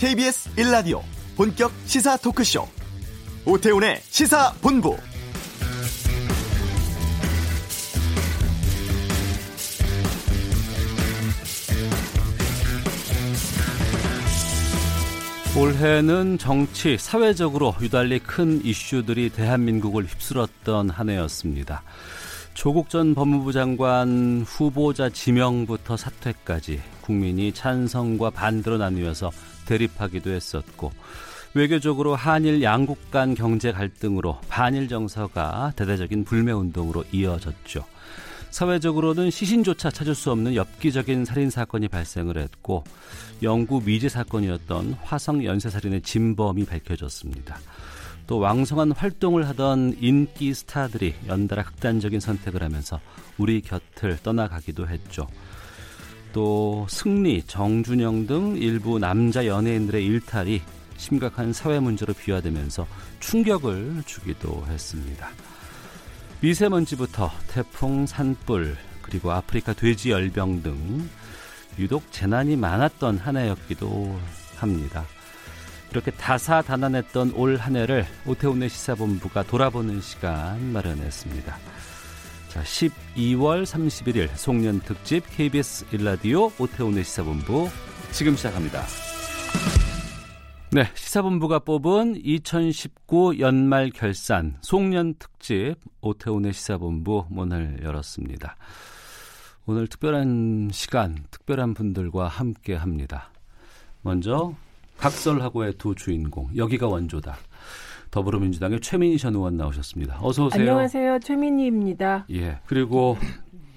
KBS 1라디오 본격 시사 토크쇼 오태훈의 시사본부 올해는 정치, 사회적으로 유달리 큰 이슈들이 대한민국을 휩쓸었던 한 해였습니다. 조국 전 법무부 장관 후보자 지명부터 사퇴까지 국민이 찬성과 반대로 나뉘어서 대립하기도 했었고 외교적으로 한일 양국 간 경제 갈등으로 반일 정서가 대대적인 불매 운동으로 이어졌죠. 사회적으로는 시신조차 찾을 수 없는 엽기적인 살인 사건이 발생을 했고 영구 미제 사건이었던 화성 연쇄 살인의 진범이 밝혀졌습니다. 또 왕성한 활동을 하던 인기 스타들이 연달아 극단적인 선택을 하면서 우리 곁을 떠나가기도 했죠. 또 승리, 정준영 등 일부 남자 연예인들의 일탈이 심각한 사회 문제로 비화되면서 충격을 주기도 했습니다. 미세먼지부터 태풍, 산불, 그리고 아프리카 돼지 열병 등 유독 재난이 많았던 한 해였기도 합니다. 이렇게 다사다난했던 올 한 해를 오태훈의 시사본부가 돌아보는 시간 마련했습니다. 자, 12월 31일 송년 특집 KBS 일라디오 오태훈의 시사본부 지금 시작합니다. 네, 시사본부가 뽑은 2019 연말 결산 송년 특집 오태훈의 시사본부 문을 열었습니다. 오늘 특별한 시간, 특별한 분들과 함께 합니다. 먼저 각설하고의 두 주인공, 여기가 원조다. 더불어민주당의 최민희 전 의원 나오셨습니다. 어서 오세요. 안녕하세요. 최민희입니다. 예. 그리고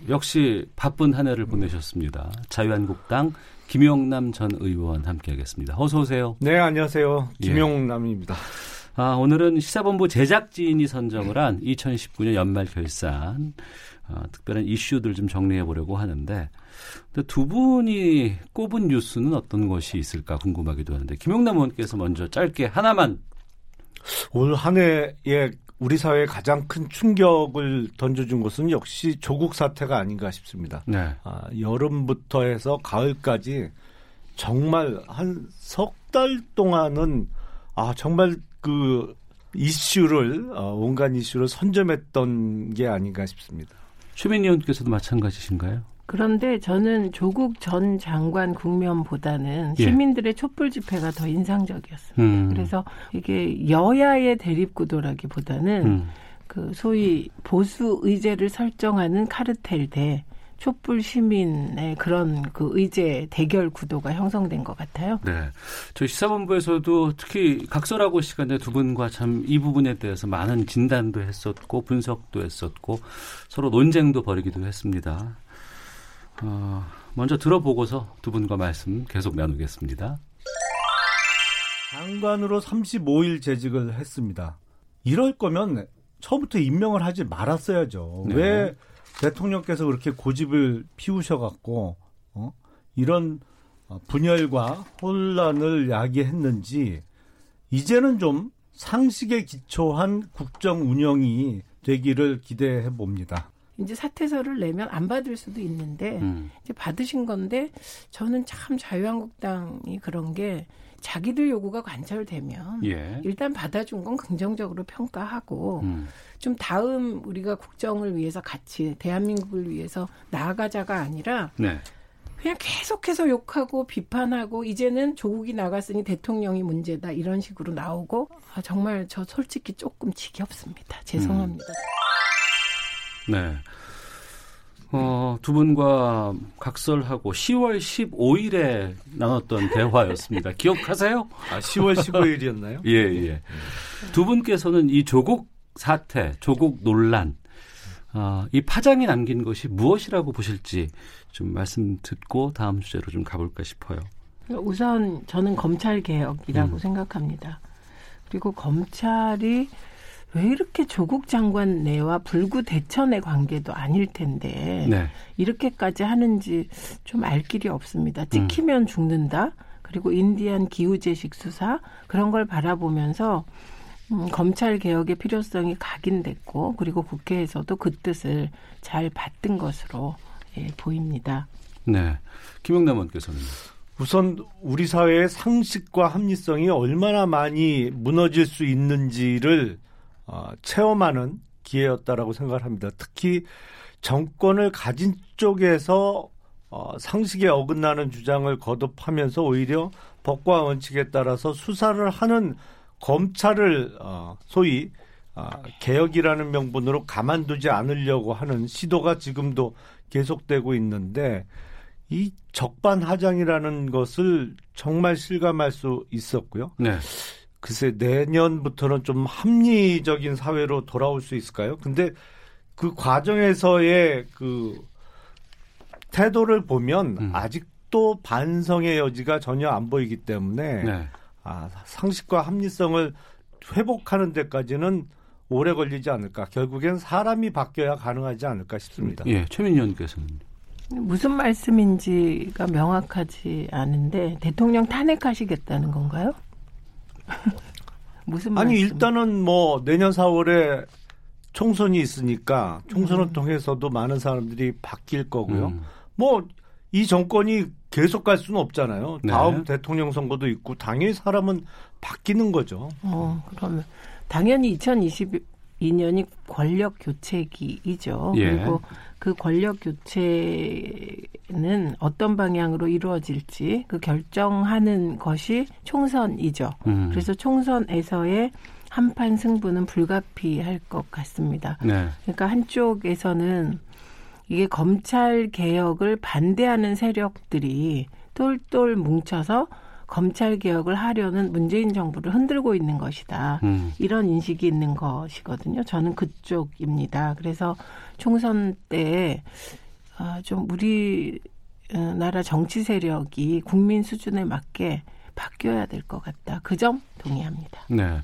역시 바쁜 한 해를 보내셨습니다. 자유한국당 김용남 전 의원 함께하겠습니다. 어서 오세요. 네, 안녕하세요. 예. 김용남입니다. 예. 아, 오늘은 시사본부 제작진이 선정을 한 2019년 연말 결산 어, 특별한 이슈들 좀 정리해 보려고 하는데 두 분이 꼽은 뉴스는 어떤 것이 있을까 궁금하기도 하는데 김용남 의원께서 먼저 짧게 하나만 올 한 해에 우리 사회에 가장 큰 충격을 던져준 것은 역시 조국 사태가 아닌가 싶습니다. 네. 아, 여름부터 해서 가을까지 정말 한 석 달 동안은 아 정말 그 이슈를 어, 온갖 이슈를 선점했던 게 아닌가 싶습니다. 최민희 의원께서도 마찬가지신가요? 그런데 저는 조국 전 장관 국면보다는 예. 시민들의 촛불 집회가 더 인상적이었습니다. 음. 그래서 이게 여야의 대립 구도라기보다는 음. 그 소위 보수 의제를 설정하는 카르텔 대 촛불 시민의 그런 그 의제 대결 구도가 형성된 것 같아요. 네. 저희 시사본부에서도 특히 각설하고 시간에 두 분과 참 이 부분에 대해서 많은 진단도 했었고 분석도 했었고 서로 논쟁도 벌이기도 했습니다. 어, 먼저 들어보고서 두 분과 말씀 계속 나누겠습니다. 장관으로 35일 재직을 했습니다. 이럴 거면 처음부터 임명을 하지 말았어야죠. 네. 왜 대통령께서 그렇게 고집을 피우셔갖고 어? 이런 분열과 혼란을 야기했는지 이제는 좀 상식에 기초한 국정 운영이 되기를 기대해 봅니다. 이제 사퇴서를 내면 안 받을 수도 있는데 음. 이제 받으신 건데 저는 참 자유한국당이 그런 게 자기들 요구가 관철되면 예. 일단 받아준 건 긍정적으로 평가하고 음. 좀 다음 우리가 국정을 위해서 같이 대한민국을 위해서 나아가자가 아니라 네. 그냥 계속해서 욕하고 비판하고 이제는 조국이 나갔으니 대통령이 문제다 이런 식으로 나오고 아, 정말 저 솔직히 조금 지겹습니다. 죄송합니다. 음. 네. 어, 두 분과 각설하고 10월 15일에 나눴던 대화였습니다. 기억하세요? 아, 10월 15일이었나요? 예, 예. 두 분께서는 이 조국 사태, 조국 논란, 어, 이 파장이 남긴 것이 무엇이라고 보실지 좀 말씀 듣고 다음 주제로 좀 가볼까 싶어요. 우선 저는 검찰 개혁이라고 음. 생각합니다. 그리고 검찰이 왜 이렇게 조국 장관 내와 불구 대천의 관계도 아닐 텐데 네. 이렇게까지 하는지 좀 알 길이 없습니다. 찍히면 음. 죽는다. 그리고 인디안 기후재식 수사 그런 걸 바라보면서 음, 검찰 개혁의 필요성이 각인됐고 그리고 국회에서도 그 뜻을 잘 받든 것으로 예, 보입니다. 네, 김영남 의원께서는 우선 우리 사회의 상식과 합리성이 얼마나 많이 무너질 수 있는지를 어, 체험하는 기회였다라고 생각을 합니다. 특히 정권을 가진 쪽에서 어, 상식에 어긋나는 주장을 거듭하면서 오히려 법과 원칙에 따라서 수사를 하는 검찰을 어, 소위 어, 개혁이라는 명분으로 가만두지 않으려고 하는 시도가 지금도 계속되고 있는데 이 적반하장이라는 것을 정말 실감할 수 있었고요. 네. 글쎄 내년부터는 좀 합리적인 사회로 돌아올 수 있을까요? 근데 그 과정에서의 그 태도를 보면 음. 아직도 반성의 여지가 전혀 안 보이기 때문에 네. 아, 상식과 합리성을 회복하는 데까지는 오래 걸리지 않을까. 결국엔 사람이 바뀌어야 가능하지 않을까 싶습니다. 예, 최민희 의원께서는. 무슨 말씀인지가 명확하지 않은데 대통령 탄핵하시겠다는 건가요? 무슨 아니 말씀? 일단은 뭐 내년 4월에 총선이 있으니까 총선을 음. 통해서도 많은 사람들이 바뀔 거고요. 음. 뭐이 정권이 계속 갈 수는 없잖아요. 네. 다음 대통령 선거도 있고 당연히 사람은 바뀌는 거죠. 어, 그러면 당연히 2022년이 권력 교체기이죠. 예. 그리고 그 권력 교체는 어떤 방향으로 이루어질지 그 결정하는 것이 총선이죠. 음. 그래서 총선에서의 한판 승부는 불가피할 것 같습니다. 네. 그러니까 한쪽에서는 이게 검찰 개혁을 반대하는 세력들이 똘똘 뭉쳐서 검찰 개혁을 하려는 문재인 정부를 흔들고 있는 것이다. 음. 이런 인식이 있는 것이거든요. 저는 그쪽입니다. 그래서 총선 때좀 아, 우리 어, 나라 정치 세력이 국민 수준에 맞게 바뀌어야 될 것 같다. 그 점 동의합니다. 네.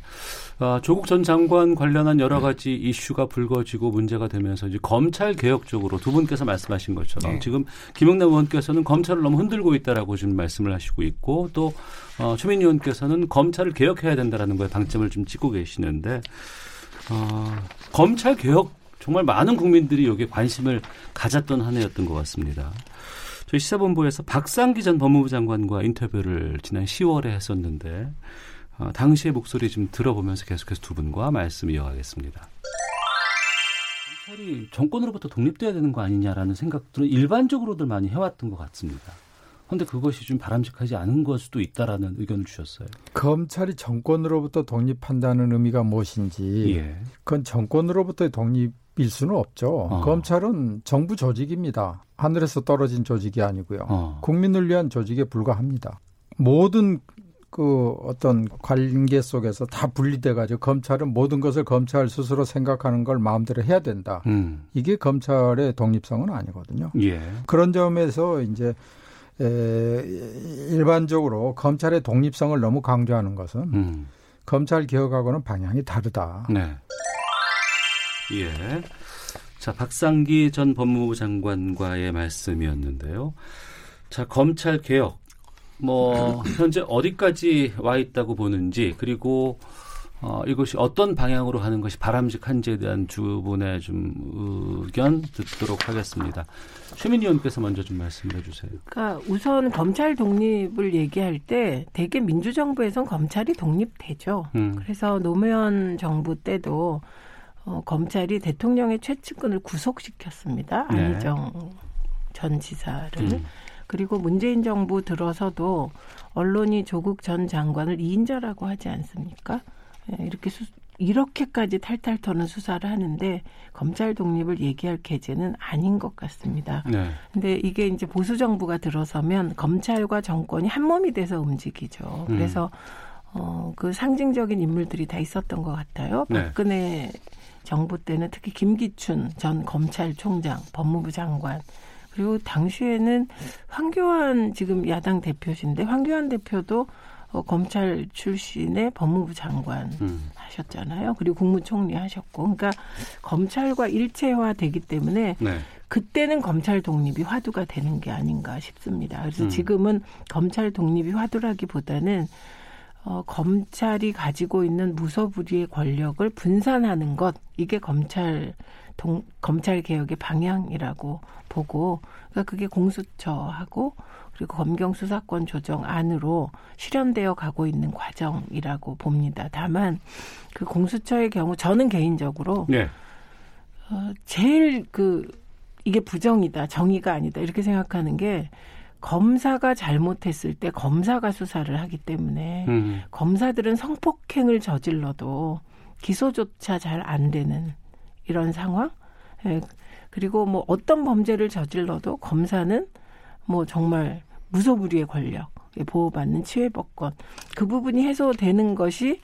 아, 조국 전 장관 관련한 여러 가지 이슈가 불거지고 문제가 되면서 이제 검찰 개혁 적으로 두 분께서 말씀하신 것처럼 네. 지금 김영남 의원께서는 검찰을 너무 흔들고 있다라고 지금 말씀을 하시고 있고 또 어, 최민희 의원께서는 검찰을 개혁해야 된다라는 거에 방점을 좀 찍고 계시는데 어, 검찰 개혁 정말 많은 국민들이 여기에 관심을 가졌던 한 해였던 것 같습니다. 저희 시사본부에서 박상기 전 법무부 장관과 인터뷰를 지난 10월에 했었는데 어, 당시의 목소리 좀 들어보면서 계속해서 두 분과 말씀 이어가겠습니다. 검찰이 정권으로부터 독립돼야 되는 거 아니냐라는 생각들은 일반적으로들 많이 해왔던 것 같습니다. 그런데 그것이 좀 바람직하지 않은 걸 수도 있다라는 의견을 주셨어요. 검찰이 정권으로부터 독립한다는 의미가 무엇인지 예. 그건 정권으로부터의 독립 일 수는 없죠. 어. 검찰은 정부 조직입니다. 하늘에서 떨어진 조직이 아니고요. 어. 국민을 위한 조직에 불과합니다. 모든 그 어떤 관계 속에서 다 분리돼 가지고 검찰은 모든 것을 검찰 스스로 생각하는 걸 마음대로 해야 된다. 음. 이게 검찰의 독립성은 아니거든요. 예. 그런 점에서 이제 에, 일반적으로 검찰의 독립성을 너무 강조하는 것은 음. 검찰 개혁하고는 방향이 다르다. 네. 예. 자, 박상기 전 법무부 장관과의 말씀이었는데요. 자, 검찰 개혁. 뭐, 현재 어디까지 와 있다고 보는지, 그리고, 어, 이것이 어떤 방향으로 하는 것이 바람직한지에 대한 두 분의 좀 의견 듣도록 하겠습니다. 최민희 의원께서 먼저 좀 말씀을 해주세요. 그러니까 우선 검찰 독립을 얘기할 때 대개 민주정부에선 검찰이 독립되죠. 음. 그래서 노무현 정부 때도 어, 검찰이 대통령의 최측근을 구속시켰습니다. 네. 안희정 전 지사를. 음. 그리고 문재인 정부 들어서도 언론이 조국 전 장관을 2인자라고 하지 않습니까? 예, 이렇게 수, 이렇게까지 탈탈 터는 수사를 하는데 검찰 독립을 얘기할 계제는 아닌 것 같습니다. 네. 근데 이게 이제 보수 정부가 들어서면 검찰과 정권이 한 몸이 돼서 움직이죠. 음. 그래서 어, 그 상징적인 인물들이 다 있었던 것 같아요. 네. 박근혜 정부 때는 특히 김기춘 전 검찰총장, 법무부 장관 그리고 당시에는 황교안 지금 야당 대표신데 황교안 대표도 어, 검찰 출신의 법무부 장관 음. 하셨잖아요. 그리고 국무총리 하셨고, 그러니까 검찰과 일체화되기 때문에 네. 그때는 검찰 독립이 화두가 되는 게 아닌가 싶습니다. 그래서 음. 지금은 검찰 독립이 화두라기보다는 어, 검찰이 가지고 있는 무소불위의 권력을 분산하는 것 이게 검찰 동, 검찰 개혁의 방향이라고 보고 그러니까 그게 공수처하고 그리고 검경 수사권 조정 안으로 실현되어 가고 있는 과정이라고 봅니다. 다만 그 공수처의 경우 저는 개인적으로 네. 어, 제일 그 이게 부정이다 정의가 아니다 이렇게 생각하는 게 검사가 잘못했을 때 검사가 수사를 하기 때문에 음. 검사들은 성폭행을 저질러도 기소조차 잘 안 되는 이런 상황. 예. 그리고 뭐 어떤 범죄를 저질러도 검사는 뭐 정말 무소불위의 권력에 보호받는 치외법권 그 부분이 해소되는 것이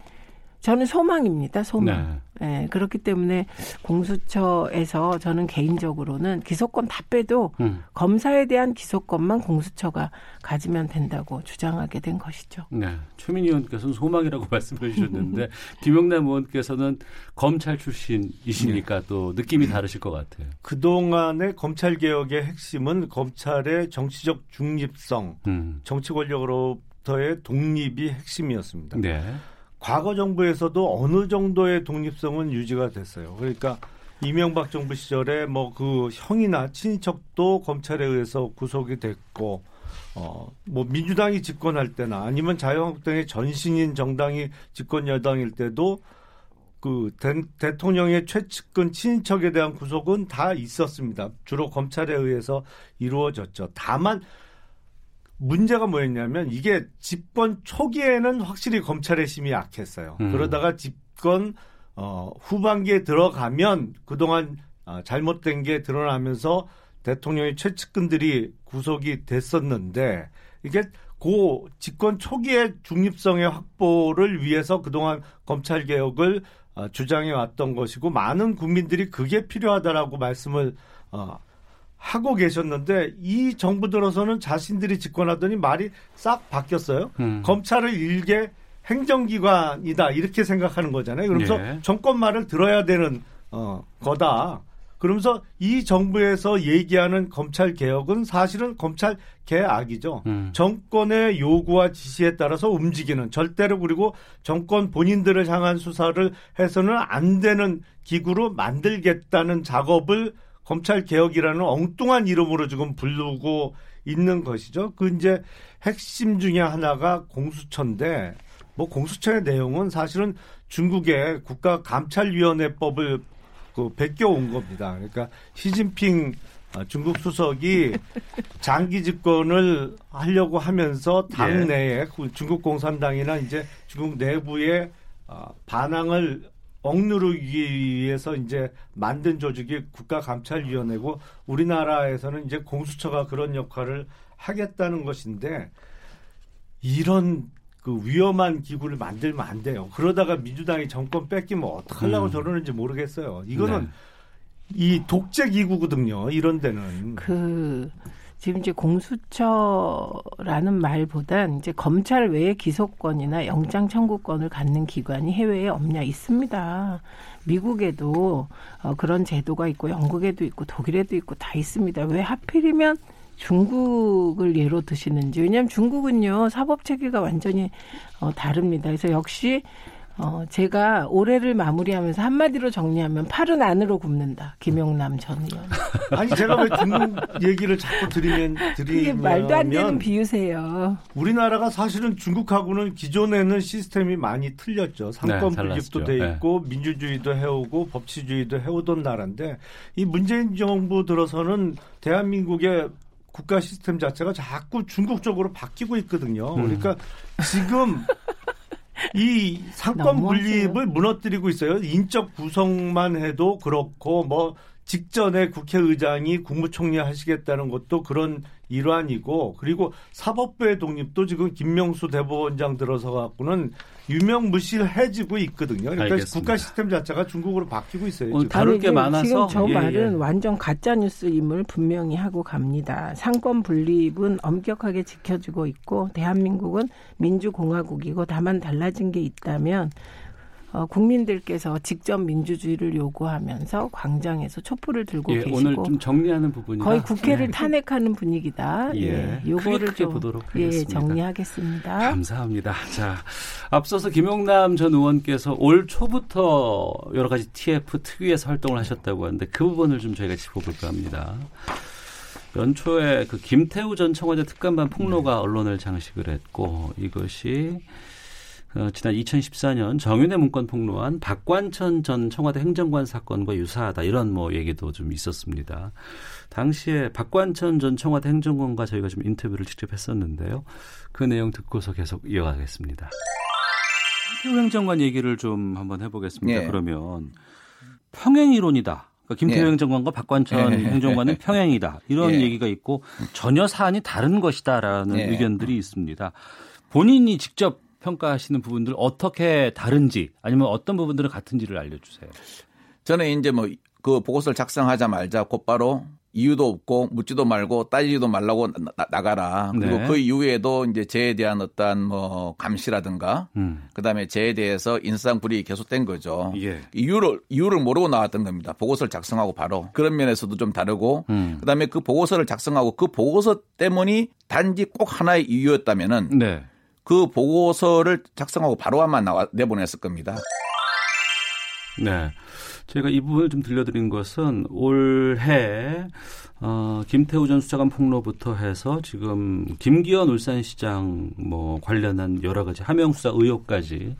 저는 소망입니다. 소망. 네. 네. 그렇기 때문에 공수처에서 저는 개인적으로는 기소권 다 빼도 음. 검사에 대한 기소권만 공수처가 가지면 된다고 주장하게 된 것이죠. 네. 최민희 의원께서는 소망이라고 말씀해 주셨는데 김영남 의원께서는 검찰 출신이시니까 네. 또 느낌이 다르실 것 같아요. 그동안의 검찰 개혁의 핵심은 검찰의 정치적 중립성, 음. 정치 권력으로부터의 독립이 핵심이었습니다. 네. 과거 정부에서도 어느 정도의 독립성은 유지가 됐어요. 그러니까 이명박 정부 시절에 뭐 그 형이나 친인척도 검찰에 의해서 구속이 됐고 어 뭐 민주당이 집권할 때나 아니면 자유한국당의 전신인 정당이 집권 여당일 때도 그 대, 통령의 최측근 친인척에 대한 구속은 다 있었습니다. 주로 검찰에 의해서 이루어졌죠. 다만 문제가 뭐였냐면 이게 집권 초기에는 확실히 검찰의 힘이 약했어요. 음. 그러다가 집권 어, 후반기에 들어가면 그동안 어, 잘못된 게 드러나면서 대통령의 최측근들이 구속이 됐었는데 이게 고 집권 초기의 중립성의 확보를 위해서 그동안 검찰 개혁을 어, 주장해 왔던 것이고 많은 국민들이 그게 필요하다라고 말씀을 어, 하고 계셨는데 이 정부 들어서는 자신들이 집권하더니 말이 싹 바뀌었어요. 음. 검찰을 일개 행정기관이다 이렇게 생각하는 거잖아요. 그러면서 예. 정권 말을 들어야 되는 어, 거다. 그러면서 이 정부에서 얘기하는 검찰 개혁은 사실은 검찰 개악이죠. 음. 정권의 요구와 지시에 따라서 움직이는 절대로 그리고 정권 본인들을 향한 수사를 해서는 안 되는 기구로 만들겠다는 작업을 검찰 개혁이라는 엉뚱한 이름으로 지금 부르고 있는 것이죠. 그 이제 핵심 중에 하나가 공수처인데 뭐 공수처의 내용은 사실은 중국의 국가 감찰위원회법을 그 베껴 온 겁니다. 그러니까 시진핑 어, 중국 수석이 장기 집권을 하려고 하면서 당내에 예. 그 중국 공산당이나 이제 중국 내부의 어, 반항을 억누르기 위해서 이제 만든 조직이 국가감찰위원회고 우리나라에서는 이제 공수처가 그런 역할을 하겠다는 것인데 이런 그 위험한 기구를 만들면 안 돼요. 그러다가 민주당이 정권 뺏기면 어떡하려고 음. 저러는지 모르겠어요. 이거는 네. 이 독재 기구거든요. 이런 데는. 그 지금 이제 공수처라는 말보단 이제 검찰 외에 기소권이나 영장 청구권을 갖는 기관이 해외에 없냐 있습니다. 미국에도 어, 그런 제도가 있고 영국에도 있고 독일에도 있고 다 있습니다. 왜 하필이면 중국을 예로 드시는지 왜냐하면 중국은요 사법 체계가 완전히 어, 다릅니다. 그래서 역시 어, 제가 올해를 마무리하면서 한마디로 정리하면 팔은 안으로 굽는다. 김용남 전 의원. 아니 제가 왜 중국 얘기를 자꾸 드리면 드리면 말도 안 되는 비유세요. 우리나라가 사실은 중국하고는 기존에는 시스템이 많이 틀렸죠. 상권 네, 분립도 돼 네. 있고 네. 민주주의도 해오고 법치주의도 해오던 나라인데 이 문재인 정부 들어서는 대한민국의 국가 시스템 자체가 자꾸 중국 쪽으로 바뀌고 있거든요. 음. 그러니까 지금 이 상권 분립을 무너뜨리고 있어요. 인적 구성만 해도 그렇고 뭐 직전에 국회의장이 국무총리 하시겠다는 것도 그런 일환이고 그리고 사법부의 독립도 지금 김명수 대법원장 들어서 갖고는 유명무실해지고 있거든요. 그러니까 알겠습니다. 국가 시스템 자체가 중국으로 바뀌고 있어요. 오늘 다룰 게 많아서 지금 저 예, 말은 예. 완전 가짜 뉴스임을 분명히 하고 갑니다. 상권 분립은 엄격하게 지켜지고 있고 대한민국은 민주공화국이고 다만 달라진 게 있다면 어, 국민들께서 직접 민주주의를 요구하면서 광장에서 촛불을 들고 예, 계시고 오늘 좀 정리하는 부분이 거의 국회를 네. 탄핵하는 분위기다. 예, 예. 요거를 좀 보도록 예, 하겠습니다. 예, 정리하겠습니다. 감사합니다. 자, 앞서서 김용남 전 의원께서 올 초부터 여러 가지 TF 특위에서 활동을 하셨다고 하는데 그 부분을 좀 저희가 짚어볼까 합니다. 연초에 그 김태우 전 청와대 특감반 폭로가 언론을 장식을 했고 이것이 어, 지난 2014년 정윤회 문건 폭로한 박관천 전 청와대 행정관 사건과 유사하다 이런 뭐 얘기도 좀 있었습니다. 당시에 박관천 전 청와대 행정관과 저희가 좀 인터뷰를 직접 했었는데요. 그 내용 듣고서 계속 이어가겠습니다. 김태우 행정관 얘기를 좀 한번 해보겠습니다. 네. 그러면 평행 이론이다. 그러니까 김태우 네. 행정관과 박관천 네. 행정관은 평행이다. 이런 네. 얘기가 있고 전혀 사안이 다른 것이다라는 네. 의견들이 있습니다. 본인이 직접 평가하시는 부분들 어떻게 다른지 아니면 어떤 부분들은 같은지를 알려주세요. 저는 이제 뭐 그 보고서를 작성하자말자 곧바로 이유도 없고 묻지도 말고 따지지도 말라고 나, 가라 그리고 네. 그 이후에도 이제 저에 대한 어떤 뭐 감시라든가 음. 그다음에 저에 대해서 인상 불이 계속된 거죠. 예. 이유를 이유를 모르고 나왔던 겁니다. 보고서를 작성하고 바로 그런 면에서도 좀 다르고 음. 그다음에 그 보고서를 작성하고 그 보고서 때문이 단지 꼭 하나의 이유였다면은 네. 그 보고서를 작성하고 바로 아마 나와 내보냈을 겁니다. 네. 제가 이 부분을 좀 들려드린 것은 올해 어, 김태우 전 수사관 폭로부터 해서 지금 김기현 울산시장 뭐 관련한 여러 가지 하명 수사 의혹까지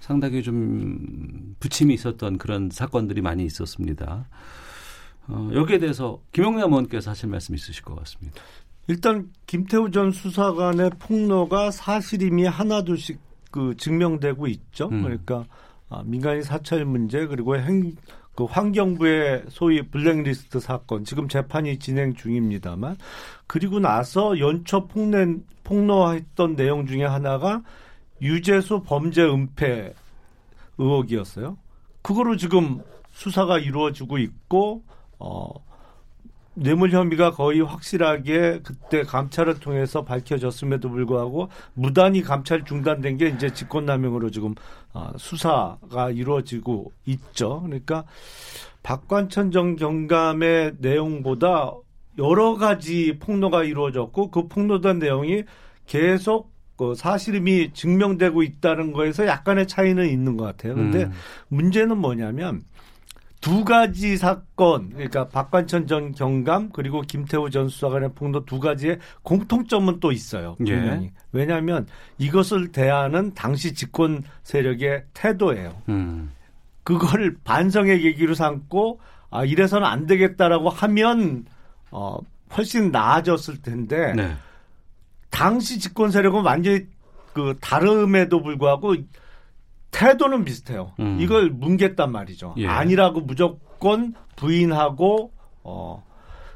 상당히 좀 부침이 있었던 그런 사건들이 많이 있었습니다. 어, 여기에 대해서 김영남 의원께서 하실 말씀 있으실 것 같습니다. 일단 김태우 전 수사관의 폭로가 사실임이 하나둘씩 그 증명되고 있죠. 음. 그러니까 아, 민간인 사찰 문제 그리고 행, 그 환경부의 소위 블랙리스트 사건 지금 재판이 진행 중입니다만 그리고 나서 연초 폭낸 폭로했던 내용 중에 하나가 유재수 범죄 은폐 의혹이었어요. 그거로 지금 수사가 이루어지고 있고 어 뇌물 혐의가 거의 확실하게 그때 감찰을 통해서 밝혀졌음에도 불구하고 무단히 감찰 중단된 게 이제 직권남용으로 지금 아, 수사가 이루어지고 있죠. 그러니까 박관천 정 경감의 내용보다 여러 가지 폭로가 이루어졌고 그 폭로된 내용이 계속 그 사실임이 증명되고 있다는 거에서 약간의 차이는 있는 것 같아요. 근데 음. 문제는 뭐냐면 두 가지 사건, 그러니까 박관천 전 경감 그리고 김태우 전 수사관의 폭로 두 가지의 공통점은 또 있어요. 예. 분명히. 예. 왜냐하면 이것을 대하는 당시 집권 세력의 태도예요. 음. 그걸 반성의 계기로 삼고 아 이래서는 안 되겠다라고 하면 어 훨씬 나아졌을 텐데 네. 당시 집권 세력은 완전히 그 다름에도 불구하고 태도는 비슷해요. 음. 이걸 뭉갰단 말이죠. 예. 아니라고 무조건 부인하고 어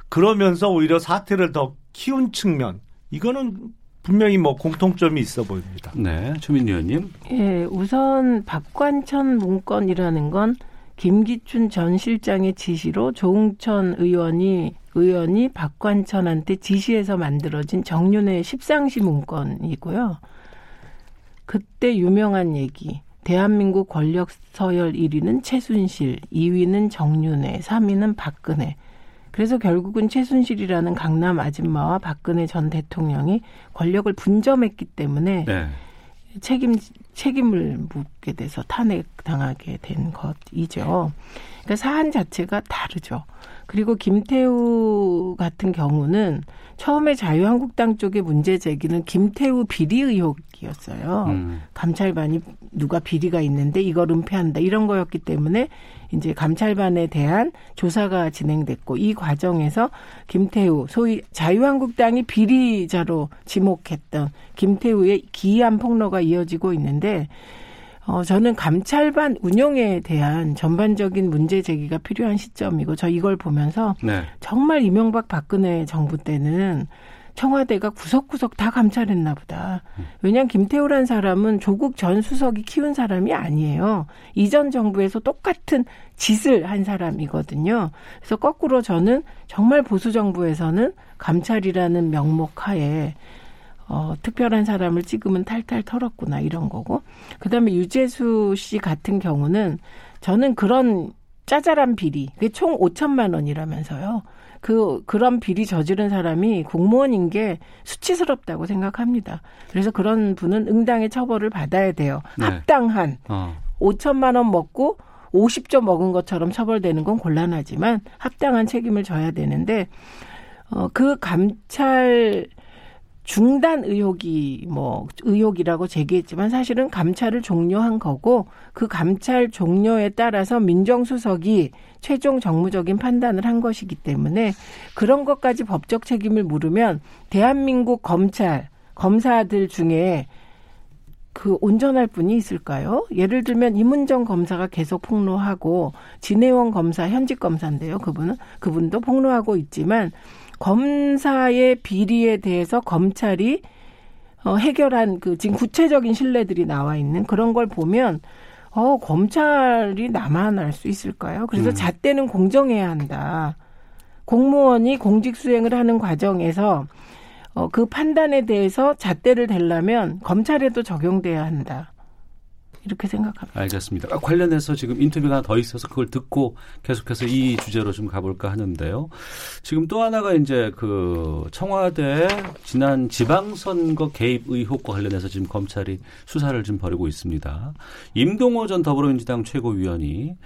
그러면서 오히려 사태를 더 키운 측면 이거는 분명히 뭐 공통점이 있어 보입니다. 네, 최민 의원님. 예, 우선 박관천 문건이라는 건 김기춘 전 실장의 지시로 조웅천 의원이 의원이 박관천한테 지시해서 만들어진 정윤의 십상시 문건이고요. 그때 유명한 얘기. 대한민국 권력 서열 1위는 최순실, 2위는 정윤회, 3위는 박근혜. 그래서 결국은 최순실이라는 강남 아줌마와 박근혜 전 대통령이 권력을 분점했기 때문에 네. 책임 책임을 묻게 돼서 탄핵 당하게 된 것이죠. 그러니까 사안 자체가 다르죠. 그리고 김태우 같은 경우는 처음에 자유한국당 쪽의 문제 제기는 김태우 비리 의혹 이었어요. 음. 감찰반이 누가 비리가 있는데 이걸 은폐한다 이런 거였기 때문에 이제 감찰반에 대한 조사가 진행됐고 이 과정에서 김태우 소위 자유한국당이 비리자로 지목했던 김태우의 기이한 폭로가 이어지고 있는데 어, 저는 감찰반 운영에 대한 전반적인 문제 제기가 필요한 시점이고 저 이걸 보면서 네. 정말 이명박 박근혜 정부 때는 청와대가 구석구석 다 감찰했나 보다. 왜냐하면 김태우란 사람은 조국 전 수석이 키운 사람이 아니에요. 이전 정부에서 똑같은 짓을 한 사람이거든요. 그래서 거꾸로 저는 정말 보수 정부에서는 감찰이라는 명목 하에 어, 특별한 사람을 찍으면 탈탈 털었구나 이런 거고 그다음에 유재수 씨 같은 경우는 저는 그런 짜잘한 비리 그게 총 5천만 원이라면서요. 그 그런 비리 저지른 사람이 공무원인 게 수치스럽다고 생각합니다. 그래서 그런 분은 응당의 처벌을 받아야 돼요. 네. 합당한 어. 5천만 원 먹고 50조 먹은 것처럼 처벌되는 건 곤란하지만 합당한 책임을 져야 되는데 어, 그 감찰 중단 의혹이 뭐 의혹이라고 제기했지만 사실은 감찰을 종료한 거고 그 감찰 종료에 따라서 민정수석이 최종 정무적인 판단을 한 것이기 때문에 그런 것까지 법적 책임을 물으면 대한민국 검찰 검사들 중에 그 온전할 분이 있을까요? 예를 들면 이문정 검사가 계속 폭로하고 진해원 검사 현직 검사인데요. 그분은 그분도 폭로하고 있지만 검사의 비리에 대해서 검찰이 어, 해결한 그 지금 구체적인 신뢰들이 나와 있는 그런 걸 보면 어, 검찰이 나만 알 수 있을까요? 그래서 음. 잣대는 공정해야 한다. 공무원이 공직 수행을 하는 과정에서 어, 그 판단에 대해서 잣대를 대려면 검찰에도 적용돼야 한다. 이렇게 생각합니다. 알겠습니다. 아, 관련해서 지금 인터뷰가 하나 더 있어서 그걸 듣고 계속해서 이 주제로 좀 가볼까 하는데요. 지금 또 하나가 이제 그 청와대 지난 지방선거 개입 의혹과 관련해서 지금 검찰이 수사를 좀 벌이고 있습니다. 임동호 전 더불어민주당 최고위원이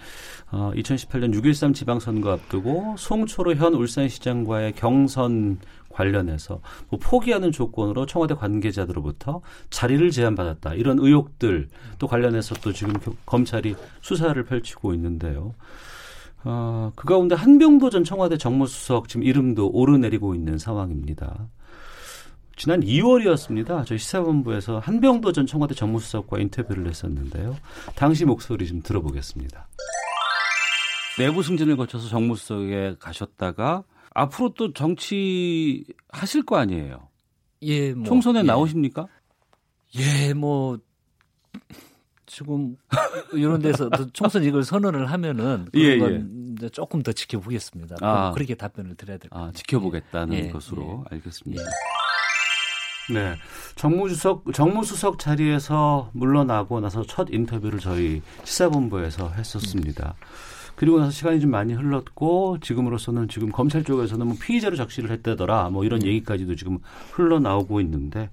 어, 2018년 6.13 지방선거 앞두고 송초로 현 울산시장과의 경선 관련해서 뭐 포기하는 조건으로 청와대 관계자들로부터 자리를 제안받았다. 이런 의혹들 또 관련해서 또 지금 검찰이 수사를 펼치고 있는데요. 어, 그 가운데 한병도 전 청와대 정무수석 지금 이름도 오르내리고 있는 상황입니다. 지난 2월이었습니다. 저희 시사본부에서 한병도 전 청와대 정무수석과 인터뷰를 했었는데요. 당시 목소리 좀 들어보겠습니다. 내부 승진을 거쳐서 정무수석에 가셨다가 앞으로 또 정치 하실 거 아니에요? 예, 뭐, 총선에 예. 나오십니까? 예, 뭐 지금 이런 데서 총선 이걸 선언을 하면은 예, 예. 조금 더 지켜보겠습니다. 아, 그렇게 답변을 드려야 될 것 같아요. 아, 지켜보겠다는 예, 것으로 예. 알겠습니다. 예. 네. 정무수석, 정무수석 자리에서 물러나고 나서 첫 인터뷰를 저희 시사본부에서 했었습니다. 음. 그리고 나서 시간이 좀 많이 흘렀고 지금으로서는 지금 검찰 쪽에서는 뭐 피의자로 적시를 했다더라 뭐 이런 음. 얘기까지도 지금 흘러나오고 있는데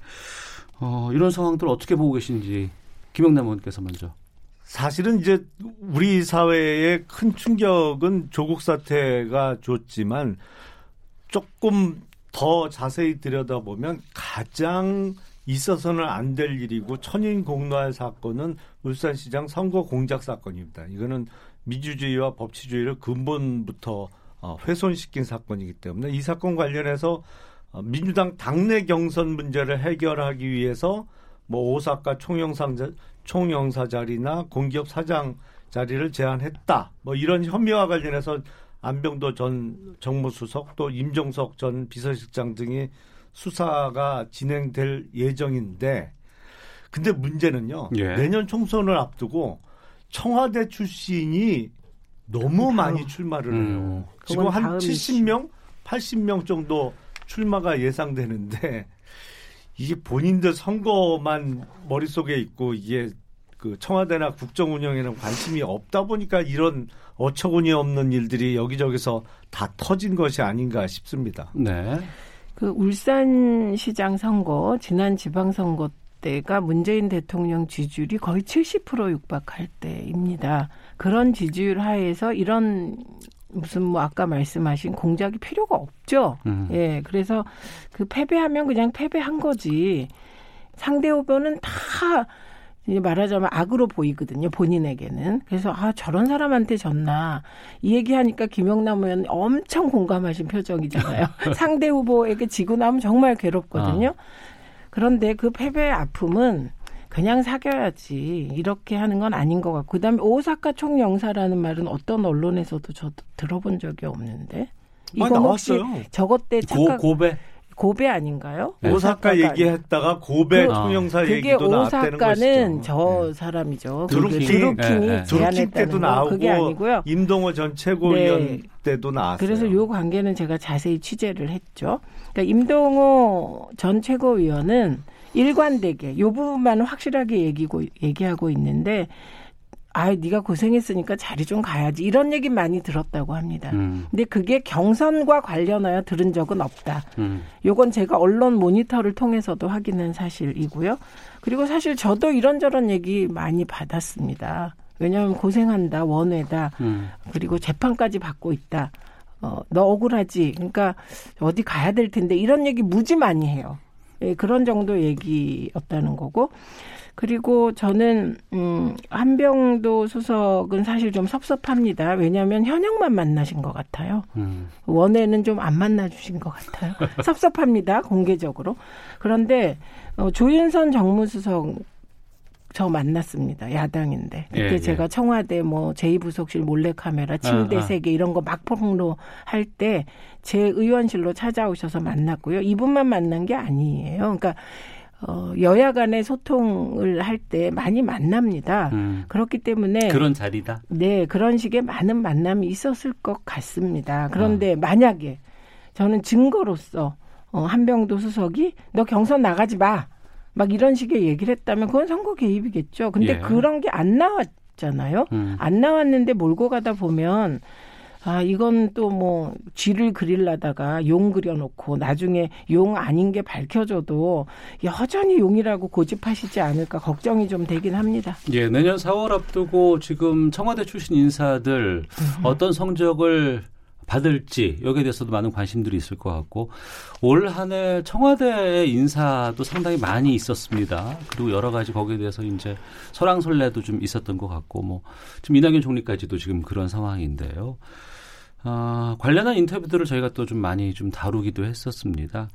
어, 이런 상황들 어떻게 보고 계신지 김영남 의원께서 먼저. 사실은 이제 우리 사회에 큰 충격은 조국 사태가 줬지만 조금 더 자세히 들여다보면 가장 있어서는 안 될 일이고 천인 공노할 사건은 울산시장 선거 공작 사건입니다. 이거는 민주주의와 법치주의를 근본부터 어, 훼손시킨 사건이기 때문에 이 사건 관련해서 어, 민주당 당내 경선 문제를 해결하기 위해서 뭐 오사카 총영상 총영사 자리나 공기업 사장 자리를 제안했다. 뭐 이런 혐의와 관련해서 안병도 전 정무수석 또 임종석 전 비서실장 등이 수사가 진행될 예정인데 근데 문제는요. 예. 내년 총선을 앞두고 청와대 출신이 너무 많이 출마를 해요. 음. 지금 한 70명, 80명 정도 출마가 예상되는데 이게 본인들 선거만 머릿속에 있고 이게 그 청와대나 국정 운영에는 관심이 없다 보니까 이런 어처구니 없는 일들이 여기저기서 다 터진 것이 아닌가 싶습니다. 네. 그 울산시장 선거 지난 지방선거 때가 문재인 대통령 지지율이 거의 70% 육박할 때입니다. 그런 지지율 하에서 이런 무슨 뭐 아까 말씀하신 공작이 필요가 없죠. 음. 예, 그래서 그 패배하면 그냥 패배한 거지. 상대 후보는 다 말하자면 악으로 보이거든요. 본인에게는. 그래서 아 저런 사람한테 졌나 이 얘기하니까 김영남 의원 엄청 공감하신 표정이잖아요. 상대 후보에게 지고 나면 정말 괴롭거든요. 아. 그런데 그 패배의 아픔은 그냥 사겨야지 이렇게 하는 건 아닌 것 같고 그다음에 오사카 총영사라는 말은 어떤 언론에서도 저도 들어본 적이 없는데 이거 혹시 저것 때 착각 고, 고배 고베 아닌가요? 네. 오사카 얘기했다가 고베 그, 총영사 얘기도 나왔다는 것이죠. 오사카는 저 네. 사람이죠. 드루킹, 드루킹이 네. 드루킹 때도 나오고 그게 아니고요. 임동호 전 최고위원 네. 때도 나왔어요. 그래서 요 관계는 제가 자세히 취재를 했죠. 그러니까 임동호 전 최고위원은 일관되게 요 부분만 확실하게 얘기고 얘기하고 있는데 아, 네가 고생했으니까 자리 좀 가야지. 이런 얘기 많이 들었다고 합니다. 음. 근데 그게 경선과 관련하여 들은 적은 없다. 음. 요건 제가 언론 모니터를 통해서도 확인한 사실이고요. 그리고 사실 저도 이런저런 얘기 많이 받았습니다. 왜냐하면 고생한다, 원회다, 음. 그리고 재판까지 받고 있다. 어, 너 억울하지. 그러니까 어디 가야 될 텐데 이런 얘기 무지 많이 해요. 예, 그런 정도 얘기였다는 거고. 그리고 저는 음 한병도 수석은 사실 좀 섭섭합니다. 왜냐하면 현역만 만나신 것 같아요. 음. 원에는 좀 안 만나 주신 것 같아요. 섭섭합니다. 공개적으로. 그런데 어, 조윤선 정무수석 저 만났습니다. 야당인데. 그때 예, 제가 예. 청와대 뭐 제2부속실 몰래카메라 침대 아, 아. 세개 이런 거 막 폭로 할 때 제 의원실로 찾아오셔서 만났고요. 이분만 만난 게 아니에요. 그러니까 어, 여야 간의 소통을 할 때 많이 만납니다. 음. 그렇기 때문에 그런 자리다. 네, 그런 식의 많은 만남이 있었을 것 같습니다. 그런데 아. 만약에 저는 증거로서 어, 한병도 수석이 너 경선 나가지 마. 막 이런 식의 얘기를 했다면 그건 선거 개입이겠죠. 근데 예. 그런 게 안 나왔잖아요. 음. 안 나왔는데 몰고 가다 보면 아, 이건 또 뭐 쥐를 그릴라다가 용 그려놓고 나중에 용 아닌 게 밝혀져도 여전히 용이라고 고집하시지 않을까 걱정이 좀 되긴 합니다. 예, 내년 4월 앞두고 지금 청와대 출신 인사들 음. 어떤 성적을 받을지 여기에 대해서도 많은 관심들이 있을 것 같고 올 한 해 청와대 인사도 상당히 많이 있었습니다. 그리고 여러 가지 거기에 대해서 이제 설왕설래도 좀 있었던 것 같고 뭐 지금 이낙연 총리까지도 지금 그런 상황인데요. 어, 관련한 인터뷰들을 저희가 또 좀 많이 좀 다루기도 했었습니다.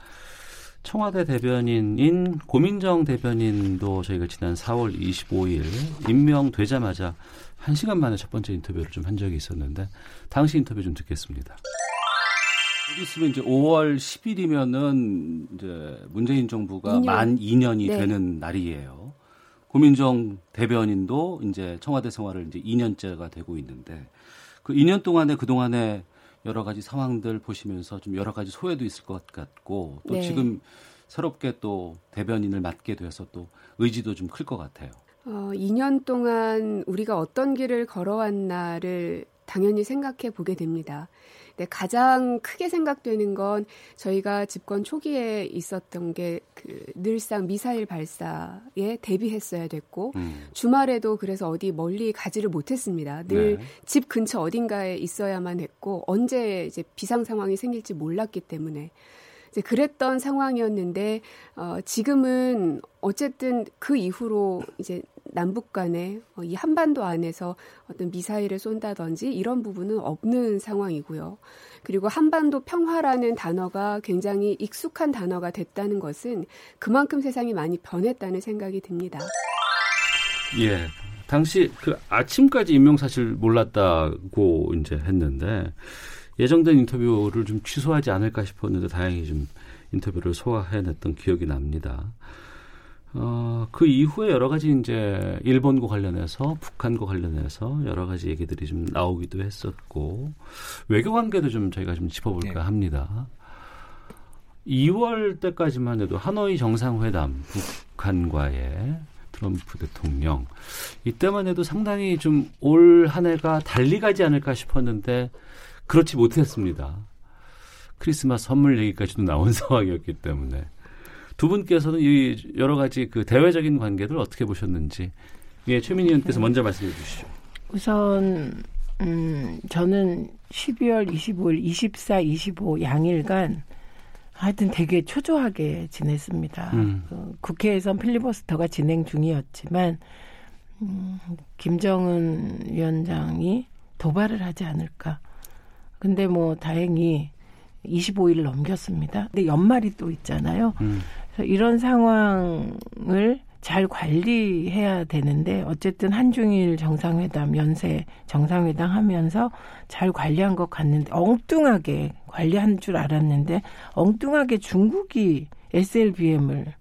청와대 대변인인 고민정 대변인도 저희가 지난 4월 25일 임명되자마자 1시간 만에 첫 번째 인터뷰를 좀 한 적이 있었는데 당시 인터뷰 좀 듣겠습니다. 곧 있으면 이제 5월 10일이면은 이제 문재인 정부가 2년. 만 2년이 네. 되는 날이에요. 고민정 대변인도 이제 청와대 생활을 이제 2년째가 되고 있는데 그 2년 동안에 그 동안에 여러 가지 상황들 보시면서 좀 여러 가지 소외도 있을 것 같고 또 네. 지금 새롭게 또 대변인을 맡게 돼서 또 의지도 좀 클 것 같아요. 어, 2년 동안 우리가 어떤 길을 걸어왔나를 당연히 생각해 보게 됩니다. 네, 가장 크게 생각되는 건 저희가 집권 초기에 있었던 게 그 늘상 미사일 발사에 대비했어야 됐고 음. 주말에도 그래서 어디 멀리 가지를 못했습니다. 늘집 네. 근처 어딘가에 있어야만 했고 언제 이제 비상 상황이 생길지 몰랐기 때문에 이제 그랬던 상황이었는데 어 지금은 어쨌든 그 이후로 이제 남북 간에 어, 이 한반도 안에서 어떤 미사일을 쏜다든지 이런 부분은 없는 상황이고요. 그리고 한반도 평화라는 단어가 굉장히 익숙한 단어가 됐다는 것은 그만큼 세상이 많이 변했다는 생각이 듭니다. 예. 당시 그 아침까지 임명 사실 몰랐다고 이제 했는데 예정된 인터뷰를 좀 취소하지 않을까 싶었는데 다행히 좀 인터뷰를 소화해냈던 기억이 납니다. 어, 그 이후에 여러 가지 이제 일본과 관련해서 북한과 관련해서 여러 가지 얘기들이 좀 나오기도 했었고 외교 관계도 좀 저희가 좀 짚어볼까 네. 합니다. 2월 때까지만 해도 하노이 정상회담 북한과의 트럼프 대통령 이때만 해도 상당히 좀 올 한 해가 달리 가지 않을까 싶었는데 그렇지 못했습니다. 크리스마스 선물 얘기까지도 나온 상황이었기 때문에 두 분께서는 이 여러 가지 그 대외적인 관계들 어떻게 보셨는지 예, 최민희 의원께서 네. 먼저 말씀해 주시죠. 우선 음, 저는 12월 25일, 24, 25 양일간 하여튼 되게 초조하게 지냈습니다. 음. 그 국회에선 필리버스터가 진행 중이었지만 음, 김정은 위원장이 도발을 하지 않을까. 근데 뭐 다행히 25일 넘겼습니다. 근데 연말이 또 있잖아요. 음. 이런 상황을 잘 관리해야 되는데 어쨌든 한중일 정상회담 연쇄 정상회담 하면서 잘 관리한 것 같는데 엉뚱하게 관리한 줄 알았는데 엉뚱하게 중국이 SLBM을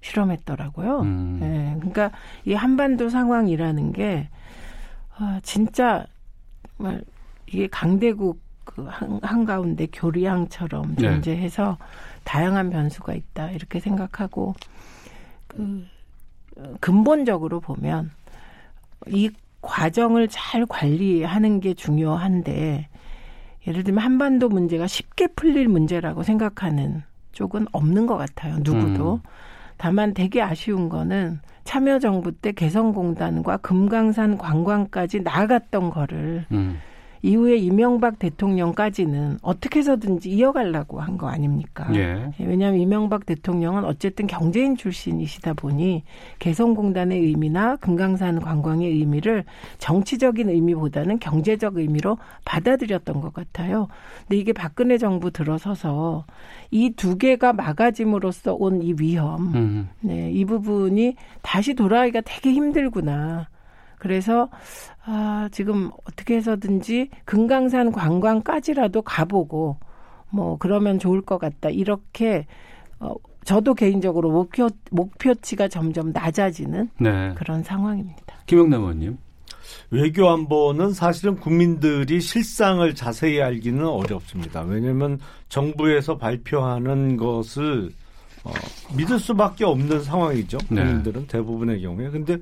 실험했더라고요. 음. 네, 그러니까 이 한반도 상황이라는 게 아, 진짜 정말 이게 강대국 그 한, 한가운데 교리항처럼 네. 존재해서 네. 다양한 변수가 있다 이렇게 생각하고 그 근본적으로 보면 이 과정을 잘 관리하는 게 중요한데 예를 들면 한반도 문제가 쉽게 풀릴 문제라고 생각하는 쪽은 없는 것 같아요. 누구도. 음. 다만 되게 아쉬운 거는 참여정부 때 개성공단과 금강산 관광까지 나갔던 거를 음. 이후에 이명박 대통령까지는 어떻게 해서든지 이어가려고 한 거 아닙니까? 예. 왜냐하면 이명박 대통령은 어쨌든 경제인 출신이시다 보니 개성공단의 의미나 금강산 관광의 의미를 정치적인 의미보다는 경제적 의미로 받아들였던 것 같아요. 근데 이게 박근혜 정부 들어서서 이 두 개가 막아짐으로써 온 이 위험, 음. 네, 이 부분이 다시 돌아가기가 되게 힘들구나. 그래서 아, 지금 어떻게 해서든지 금강산 관광까지라도 가보고 뭐 그러면 좋을 것 같다. 이렇게 어, 저도 개인적으로 목표 목표치가 점점 낮아지는 네. 그런 상황입니다. 김영남 의원님. 외교 안보는 사실은 국민들이 실상을 자세히 알기는 어렵습니다. 왜냐하면 정부에서 발표하는 것을 어, 믿을 수밖에 없는 상황이죠. 네. 국민들은 네. 대부분의 경우에. 근데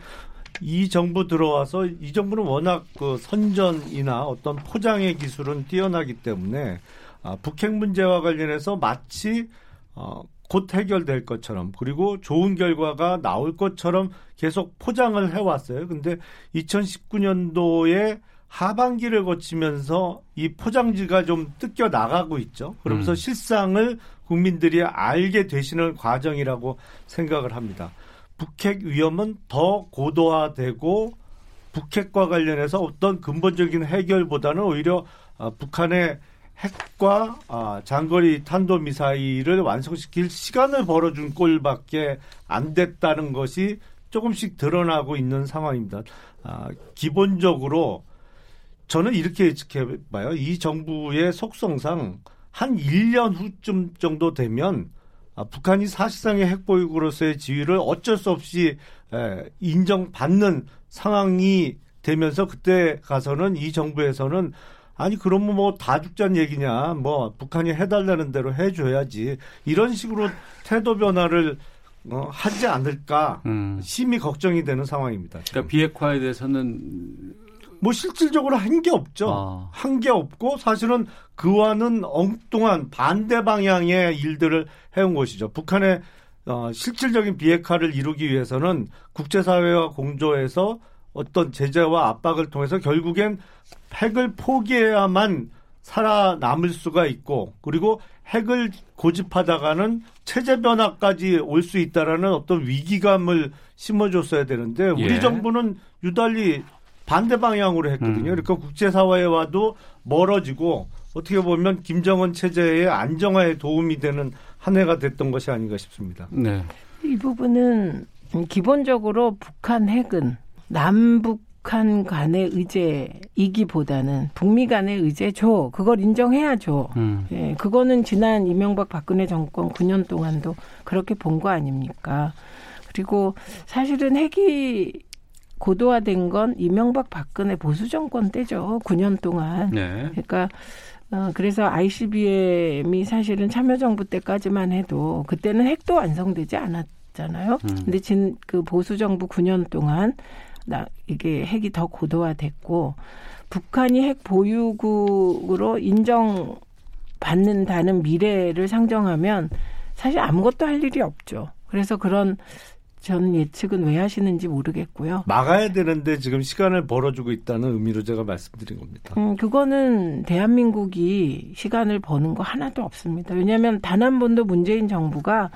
이 정부 들어와서 이 정부는 워낙 그 선전이나 어떤 포장의 기술은 뛰어나기 때문에 아, 북핵 문제와 관련해서 마치 어, 곧 해결될 것처럼 그리고 좋은 결과가 나올 것처럼 계속 포장을 해왔어요. 근데 2019년도에 하반기를 거치면서 이 포장지가 좀 뜯겨 나가고 있죠. 그러면서 음. 실상을 국민들이 알게 되시는 과정이라고 생각을 합니다. 북핵 위험은 더 고도화되고 북핵과 관련해서 어떤 근본적인 해결보다는 오히려 아, 북한의 핵과 아, 장거리 탄도 미사일을 완성시킬 시간을 벌어준 꼴밖에 안 됐다는 것이 조금씩 드러나고 있는 상황입니다. 아, 기본적으로 저는 이렇게 예측해 봐요. 이 정부의 속성상 한 1년 후쯤 정도 되면 아, 북한이 사실상의 핵보유국으로서의 지위를 어쩔 수 없이 에, 인정받는 상황이 되면서 그때 가서는 이 정부에서는 아니 그러면 뭐 다 죽자는 얘기냐 뭐 북한이 해달라는 대로 해줘야지 이런 식으로 태도 변화를 어, 하지 않을까 음. 심히 걱정이 되는 상황입니다. 그러니까 비핵화에 대해서는 뭐 실질적으로 한 게 없죠. 아. 한게 없고 사실은 그와는 엉뚱한 반대 방향의 일들을 해온 것이죠. 북한의 어, 실질적인 비핵화를 이루기 위해서는 국제사회와 공조해서 어떤 제재와 압박을 통해서 결국엔 핵을 포기해야만 살아남을 수가 있고 그리고 핵을 고집하다가는 체제 변화까지 올 수 있다라는 어떤 위기감을 심어줬어야 되는데 우리 예. 정부는 유달리 반대 방향으로 했거든요. 음. 그러니까 국제사회와도 멀어지고 어떻게 보면 김정은 체제의 안정화에 도움이 되는 한 해가 됐던 것이 아닌가 싶습니다. 네. 이 부분은 기본적으로 북한 핵은 남북한 간의 의제이기보다는 북미 간의 의제죠. 그걸 인정해야죠. 음. 예, 그거는 지난 이명박 박근혜 정권 9년 동안도 그렇게 본 거 아닙니까? 그리고 사실은 핵이 고도화된 건 이명박 박근혜 보수 정권 때죠. 9년 동안. 네. 그러니까 어, 그래서 ICBM이 사실은 참여정부 때까지만 해도 그때는 핵도 완성되지 않았잖아요. 음. 근데 진 그 보수 정부 9년 동안 나 이게 핵이 더 고도화됐고 북한이 핵 보유국으로 인정받는다는 미래를 상정하면 사실 아무것도 할 일이 없죠. 그래서 그런 저는 예측은 왜 하시는지 모르겠고요. 막아야 되는데 지금 시간을 벌어주고 있다는 의미로 제가 말씀드린 겁니다. 음, 그거는 대한민국이 시간을 버는 거 하나도 없습니다. 왜냐하면 단 한 번도 문재인 정부가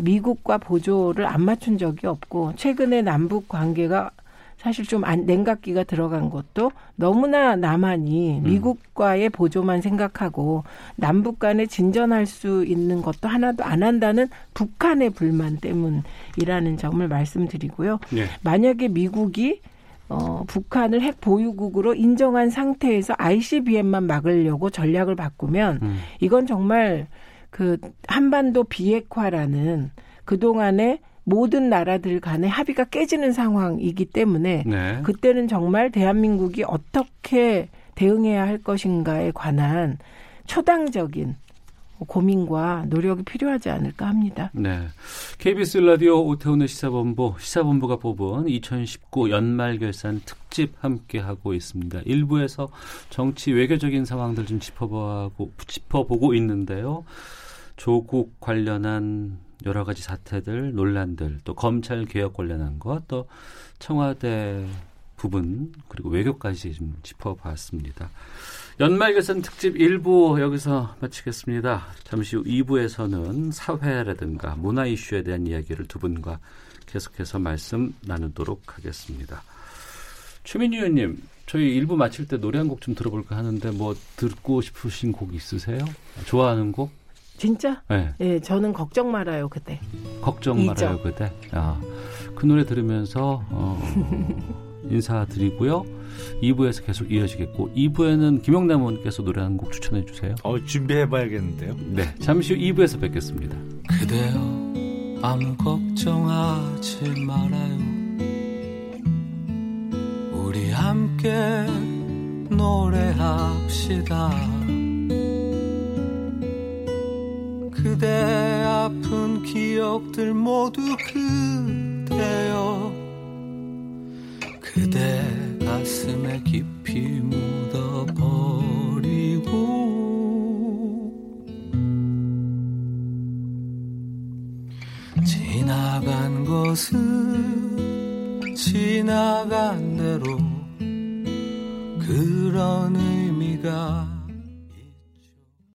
미국과 보조를 안 맞춘 적이 없고 최근에 남북 관계가 사실 좀 냉각기가 들어간 것도 너무나 남한이 음. 미국과의 보조만 생각하고 남북 간에 진전할 수 있는 것도 하나도 안 한다는 북한의 불만 때문이라는 점을 말씀드리고요. 네. 만약에 미국이 어, 북한을 핵 보유국으로 인정한 상태에서 ICBM만 막으려고 전략을 바꾸면 음. 이건 정말 그 한반도 비핵화라는 그동안에 모든 나라들 간의 합의가 깨지는 상황이기 때문에 네. 그때는 정말 대한민국이 어떻게 대응해야 할 것인가에 관한 초당적인 고민과 노력이 필요하지 않을까 합니다. 네. KBS 라디오 오태훈의 시사본부, 시사본부가 뽑은 2019 연말 결산 특집 함께 하고 있습니다. 일부에서 정치 외교적인 상황들 좀 짚어보고, 짚어보고 있는데요. 조국 관련한 여러 가지 사태들, 논란들, 또 검찰 개혁 관련한 것, 또 청와대 부분, 그리고 외교까지 좀 짚어봤습니다. 연말결산 특집 1부 여기서 마치겠습니다. 잠시 후 2부에서는 사회라든가 문화 이슈에 대한 이야기를 두 분과 계속해서 말씀 나누도록 하겠습니다. 최민희 의원님, 저희 1부 마칠 때 노래 한 곡 좀 들어볼까 하는데 뭐 듣고 싶으신 곡 있으세요? 좋아하는 곡? 진짜? 네. 네 저는 걱정 말아요 그때. 걱정 말아요 그때. 아, 그 노래 들으면서 어, 인사드리고요. 2부에서 계속 이어지겠고 2부에는 김영남 의원께서 노래 한곡 추천해 주세요. 어, 준비해봐야겠는데요. 네, 잠시 후 2부에서 뵙겠습니다. 그대여 아무 걱정하지 말아요. 우리 함께 노래합시다. 그대 아픈 기억들 모두 그대여. 그대 가슴에 깊이 묻어버리고. 지나간 것은 지나간 대로 그런 의미가